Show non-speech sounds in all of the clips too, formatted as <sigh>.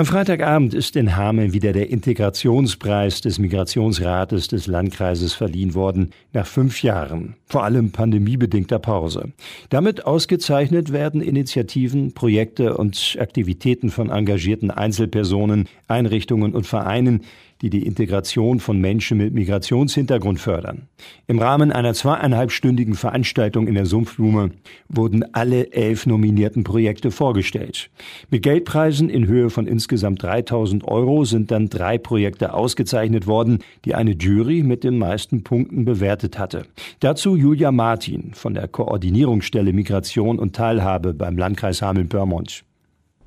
Am Freitagabend ist in Hameln wieder der Integrationspreis des Migrationsrates des Landkreises verliehen worden, nach fünf Jahren, vor allem pandemiebedingter Pause. Damit ausgezeichnet werden Initiativen, Projekte und Aktivitäten von engagierten Einzelpersonen, Einrichtungen und Vereinen, die die Integration von Menschen mit Migrationshintergrund fördern. Im Rahmen einer zweieinhalbstündigen Veranstaltung in der Sumpfblume wurden alle elf nominierten Projekte vorgestellt. Mit Geldpreisen in Höhe von insgesamt 3000 Euro sind dann drei Projekte ausgezeichnet worden, die eine Jury mit den meisten Punkten bewertet hatte. Dazu Julia Martin von der Koordinierungsstelle Migration und Teilhabe beim Landkreis Hameln-Pyrmont.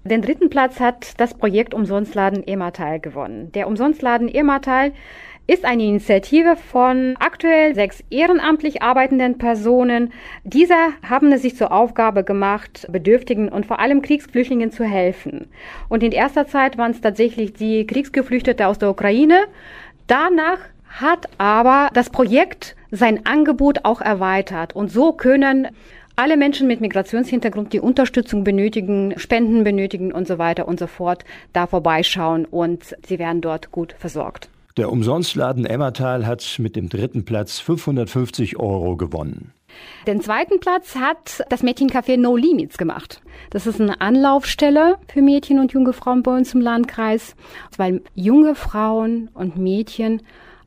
Den dritten Platz hat das Projekt Umsonstladen Emmertal gewonnen. Der Umsonstladen Emmertal ist eine Initiative von aktuell sechs ehrenamtlich arbeitenden Personen. Diese haben es sich zur Aufgabe gemacht, Bedürftigen und vor allem Kriegsflüchtlingen zu helfen. Und in erster Zeit waren es tatsächlich die Kriegsgeflüchtete aus der Ukraine. Danach hat aber das Projekt sein Angebot auch erweitert. Und so können alle Menschen mit Migrationshintergrund, die Unterstützung benötigen, Spenden benötigen und so weiter und so fort, da vorbeischauen und sie werden dort gut versorgt. Der Umsonstladen Emmertal hat mit dem dritten Platz 550 Euro gewonnen. Den zweiten Platz hat das Mädchencafé No Limits gemacht. Das ist eine Anlaufstelle für Mädchen und junge Frauen bei uns im Landkreis, weil junge Frauen und Mädchen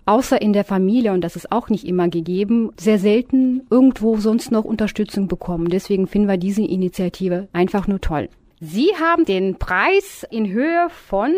außer in der Familie, und das ist auch nicht immer gegeben, sehr selten irgendwo sonst noch Unterstützung bekommen. Deswegen finden wir diese Initiative einfach nur toll. Sie haben den Preis in Höhe von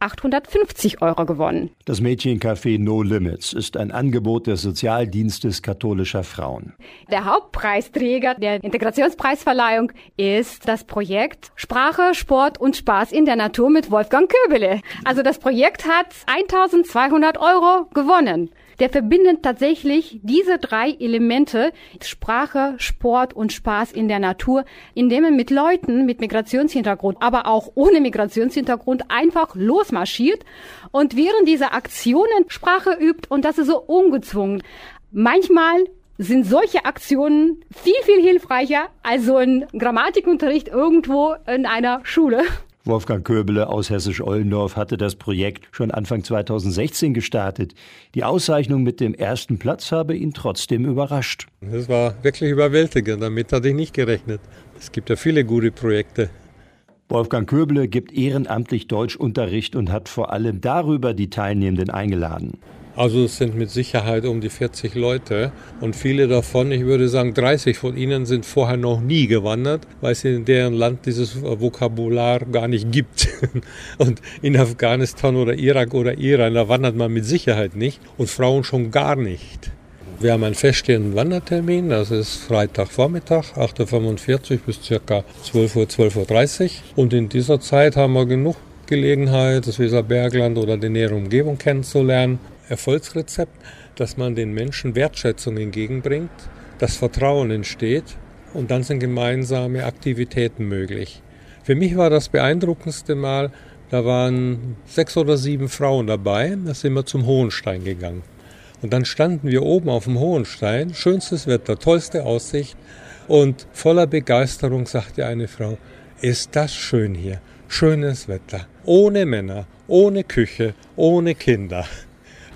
850 Euro gewonnen. Das Mädchencafé No Limits ist ein Angebot des Sozialdienstes katholischer Frauen. Der Hauptpreisträger der Integrationspreisverleihung ist das Projekt Sprache, Sport und Spaß in der Natur mit Wolfgang Köbele. Also das Projekt hat 1200 Euro gewonnen der verbindet tatsächlich diese drei Elemente, Sprache, Sport und Spaß in der Natur, indem man mit Leuten mit Migrationshintergrund, aber auch ohne Migrationshintergrund einfach losmarschiert und während dieser Aktionen Sprache übt und das ist so ungezwungen. Manchmal sind solche Aktionen viel, viel hilfreicher als so ein Grammatikunterricht irgendwo in einer Schule. Wolfgang Köbele aus Hessisch-Ollendorf hatte das Projekt schon Anfang 2016 gestartet. Die Auszeichnung mit dem ersten Platz habe ihn trotzdem überrascht. Es war wirklich überwältigend, damit hatte ich nicht gerechnet. Es gibt ja viele gute Projekte. Wolfgang Köbele gibt ehrenamtlich Deutschunterricht und hat vor allem darüber die Teilnehmenden eingeladen. Also es sind mit Sicherheit um die 40 Leute und viele davon, ich würde sagen 30 von ihnen sind vorher noch nie gewandert, weil es in deren Land dieses Vokabular gar nicht gibt. <laughs> Und in Afghanistan oder Irak oder Iran, da wandert man mit Sicherheit nicht und Frauen schon gar nicht. Wir haben einen feststehenden Wandertermin, das ist Freitagvormittag, 8.45 Uhr bis ca. 12 Uhr, 12.30 Uhr. Und in dieser Zeit haben wir genug Gelegenheit, das Weserbergland oder die nähere Umgebung kennenzulernen. Erfolgsrezept, dass man den Menschen Wertschätzung entgegenbringt, dass Vertrauen entsteht und dann sind gemeinsame Aktivitäten möglich. Für mich war das beeindruckendste Mal, da waren sechs oder sieben Frauen dabei, da sind wir zum Hohenstein gegangen. Und dann standen wir oben auf dem Hohenstein, schönstes Wetter, tollste Aussicht und voller Begeisterung sagte eine Frau, ist das schön hier, schönes Wetter, ohne Männer, ohne Küche, ohne Kinder.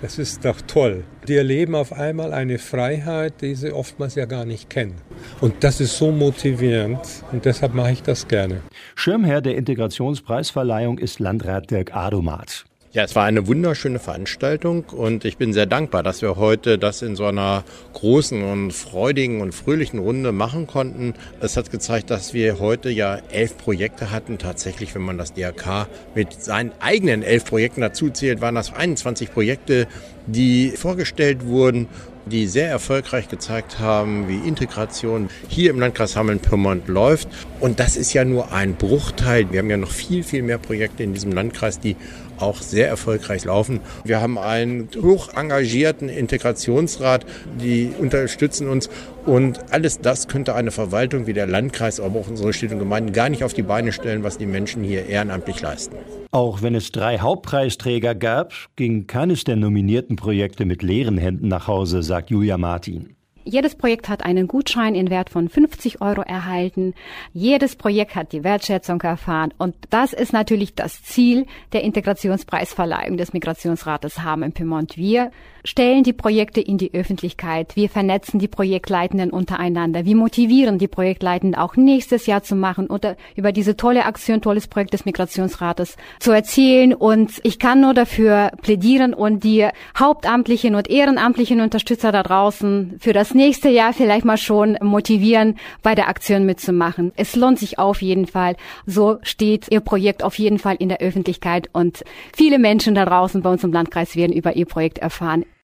Das ist doch toll. Die erleben auf einmal eine Freiheit, die sie oftmals ja gar nicht kennen. Und das ist so motivierend und deshalb mache ich das gerne. Schirmherr der Integrationspreisverleihung ist Landrat Dirk Adomat. Ja, es war eine wunderschöne Veranstaltung und ich bin sehr dankbar, dass wir heute das in so einer großen und freudigen und fröhlichen Runde machen konnten. Es hat gezeigt, dass wir heute ja elf Projekte hatten. Tatsächlich, wenn man das DRK mit seinen eigenen elf Projekten dazu zählt, waren das 21 Projekte, die vorgestellt wurden die sehr erfolgreich gezeigt haben, wie Integration hier im Landkreis Hameln-Pyrmont läuft. Und das ist ja nur ein Bruchteil. Wir haben ja noch viel, viel mehr Projekte in diesem Landkreis, die auch sehr erfolgreich laufen. Wir haben einen hoch engagierten Integrationsrat, die unterstützen uns und alles das könnte eine Verwaltung wie der Landkreis, aber auch unsere Städte und Gemeinden gar nicht auf die Beine stellen, was die Menschen hier ehrenamtlich leisten. Auch wenn es drei Hauptpreisträger gab, ging keines der nominierten Projekte mit leeren Händen nach Hause, sagt Julia Martin. Jedes Projekt hat einen Gutschein in Wert von 50 Euro erhalten. Jedes Projekt hat die Wertschätzung erfahren. Und das ist natürlich das Ziel der Integrationspreisverleihung des Migrationsrates Hamm im Piemont. Wir stellen die Projekte in die Öffentlichkeit. Wir vernetzen die Projektleitenden untereinander. Wir motivieren die Projektleitenden auch nächstes Jahr zu machen oder über diese tolle Aktion, tolles Projekt des Migrationsrates zu erzählen. Und ich kann nur dafür plädieren und die hauptamtlichen und ehrenamtlichen Unterstützer da draußen für das nächste Jahr vielleicht mal schon motivieren, bei der Aktion mitzumachen. Es lohnt sich auf jeden Fall. So steht Ihr Projekt auf jeden Fall in der Öffentlichkeit und viele Menschen da draußen bei uns im Landkreis werden über Ihr Projekt erfahren.